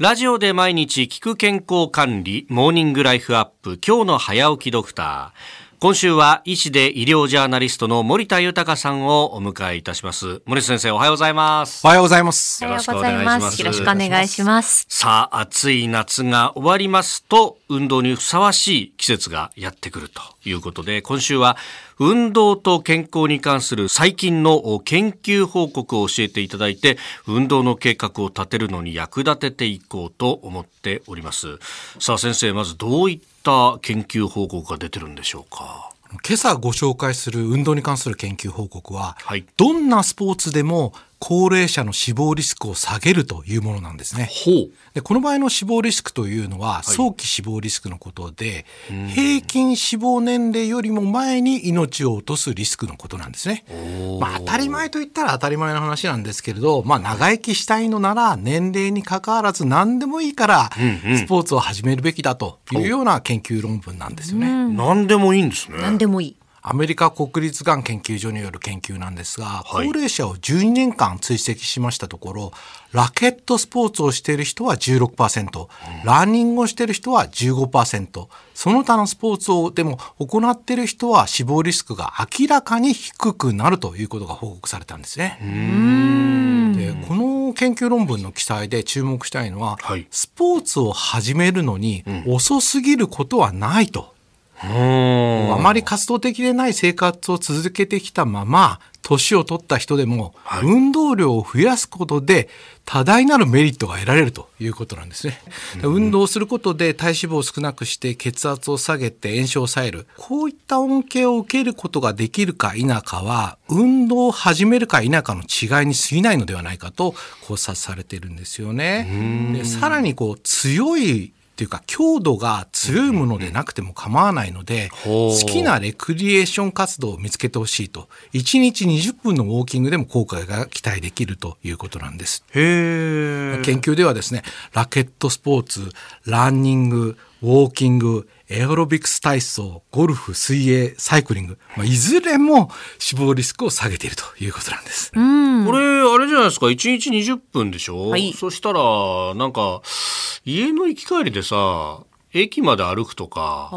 ラジオで毎日聞く健康管理、モーニングライフアップ、今日の早起きドクター。今週は医師で医療ジャーナリストの森田豊さんをお迎えいたします。森田先生、おはようございます。おはようございます。よろしくお願いします。よろしくお願いします。さあ、暑い夏が終わりますと、運動にふさわしい季節がやってくるということで、今週は運動と健康に関する最近の研究報告を教えていただいて、運動の計画を立てるのに役立てていこうと思っております。さあ先生、まずどういった研究報告が出てるんでしょうか？今朝ご紹介する運動に関する研究報告は、はい、どんなスポーツでも高齢者の死亡リスクを下げるというものなんですね。でこの場合の死亡リスクというのは、早期死亡リスクのことで、平均死亡年齢よりも前に命を落とすリスクのことなんですね。まあ、当たり前と言ったら当たり前の話なんですけれど、まあ、長生きしたいのなら年齢にかかわらず何でもいいからスポーツを始めるべきだというような研究論文なんですよね。何でもいいんですね。何でもいい。アメリカ国立がん研究所による研究なんですが、はい、高齢者を12年間追跡しましたところラケットスポーツをしている人は16%、うん、ランニングをしている人は15%その他のスポーツをでも行っている人は死亡リスクが明らかに低くなるということが報告されたんですね。でこの研究論文の記載で注目したいのは、はい、スポーツを始めるのに遅すぎることはないと。あまり活動的でない生活を続けてきたまま年を取った人でも、運動量を増やすことで多大なるメリットが得られるということなんですね。運動することで体脂肪を少なくして血圧を下げて炎症を抑える。こういった恩恵を受けることができるか否かは、運動を始めるか否かの違いに過ぎないのではないかと考察されているんですよね。でさらにこう強いっていうか強度が強いものでなくても構わないので、好きなレクリエーション活動を見つけてほしいと1日20分のウォーキングでも効果が期待できるということなんです。研究ではですねラケットスポーツランニングウォーキングエアロビクス体操、ゴルフ、水泳、サイクリング、まあ、いずれも死亡リスクを下げているということなんです。これ、あれじゃないですか、1日20分でしょ、はい、そしたら、なんか、家の行き帰りでさ、駅まで歩くとか、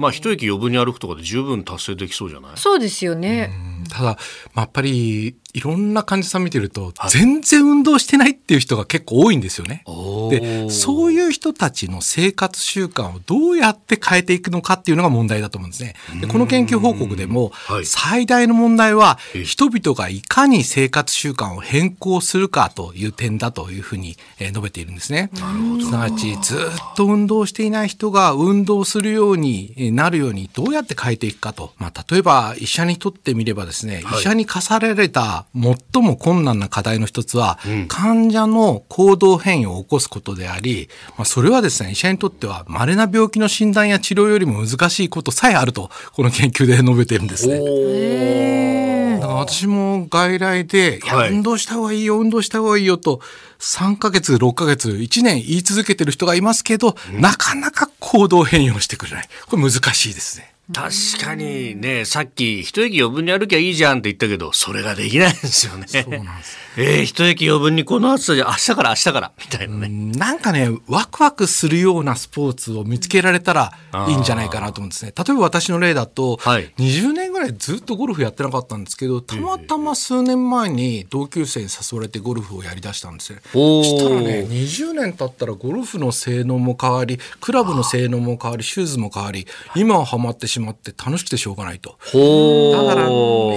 まあ一駅余分に歩くとかで十分達成できそうじゃない？そうですよね。ただ、まあ、やっぱりいろんな患者さん見てると、全然運動してないっていう人が結構多いんですよね。で、そういう人たちの生活習慣をどうやって変えていくのかっていうのが問題だと思うんですね。でこの研究報告でも、最大の問題は、人々がいかに生活習慣を変更するかという点だというふうに述べているんですね。すなわち、ずっと運動していない人が運動するようになるようにどうやって変えていくかと。まあ、例えば、医者にとってみればですね、医者に課された最も困難な課題の一つは、うん、患者の行動変異を起こすことであり、まあ、それはですね、医者にとっては稀な病気の診断や治療よりも難しいことさえあると、この研究で述べているんですね。だから私も外来で、はい、運動した方がいいよ、運動した方がいいよと、3ヶ月、6ヶ月、1年言い続けてる人がいますけど、うん、なかなか行動変容してくれない。これ難しいですね。確かにね、さっき一駅余分に歩きゃいいじゃんって言ったけど、それができないんですよね。そうなんです。えー、一駅余分にこの暑さじゃ明日から明日からみたいなね。なんかね、ワクワクするようなスポーツを見つけられたらいいんじゃないかなと思うんですね。例えば私の例だと、はい、20年ずっとゴルフやってなかったんですけど、たまたま数年前に同級生に誘われてゴルフをやりだしたんですよ。そしたらね、20年経ったらゴルフの性能も変わり、クラブの性能も変わり、シューズも変わり、今はハマってしまって楽しくてしょうがないと。だから、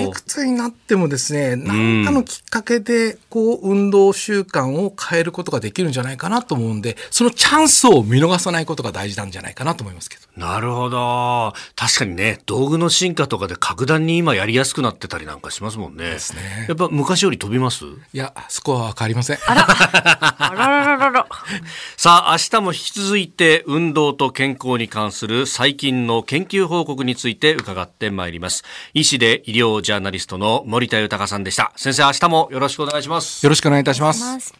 いくつになってもですね、何かのきっかけで、こう運動習慣を変えることができるんじゃないかなと思うんでそのチャンスを見逃さないことが大事なんじゃないかなと思いますけど。なるほど確かにね道具の進化とかで格段に今やりやすくなってたりなんかしますもんね。ですね。やっぱ昔より飛びます？いやそこは変わりません。あらあららららら。さあ明日も引き続いて運動と健康に関する最近の研究報告について伺ってまいります。医師で医療ジャーナリストの森田豊さんでした。先生明日もよろしくお願いします。よろしくお願いいたします。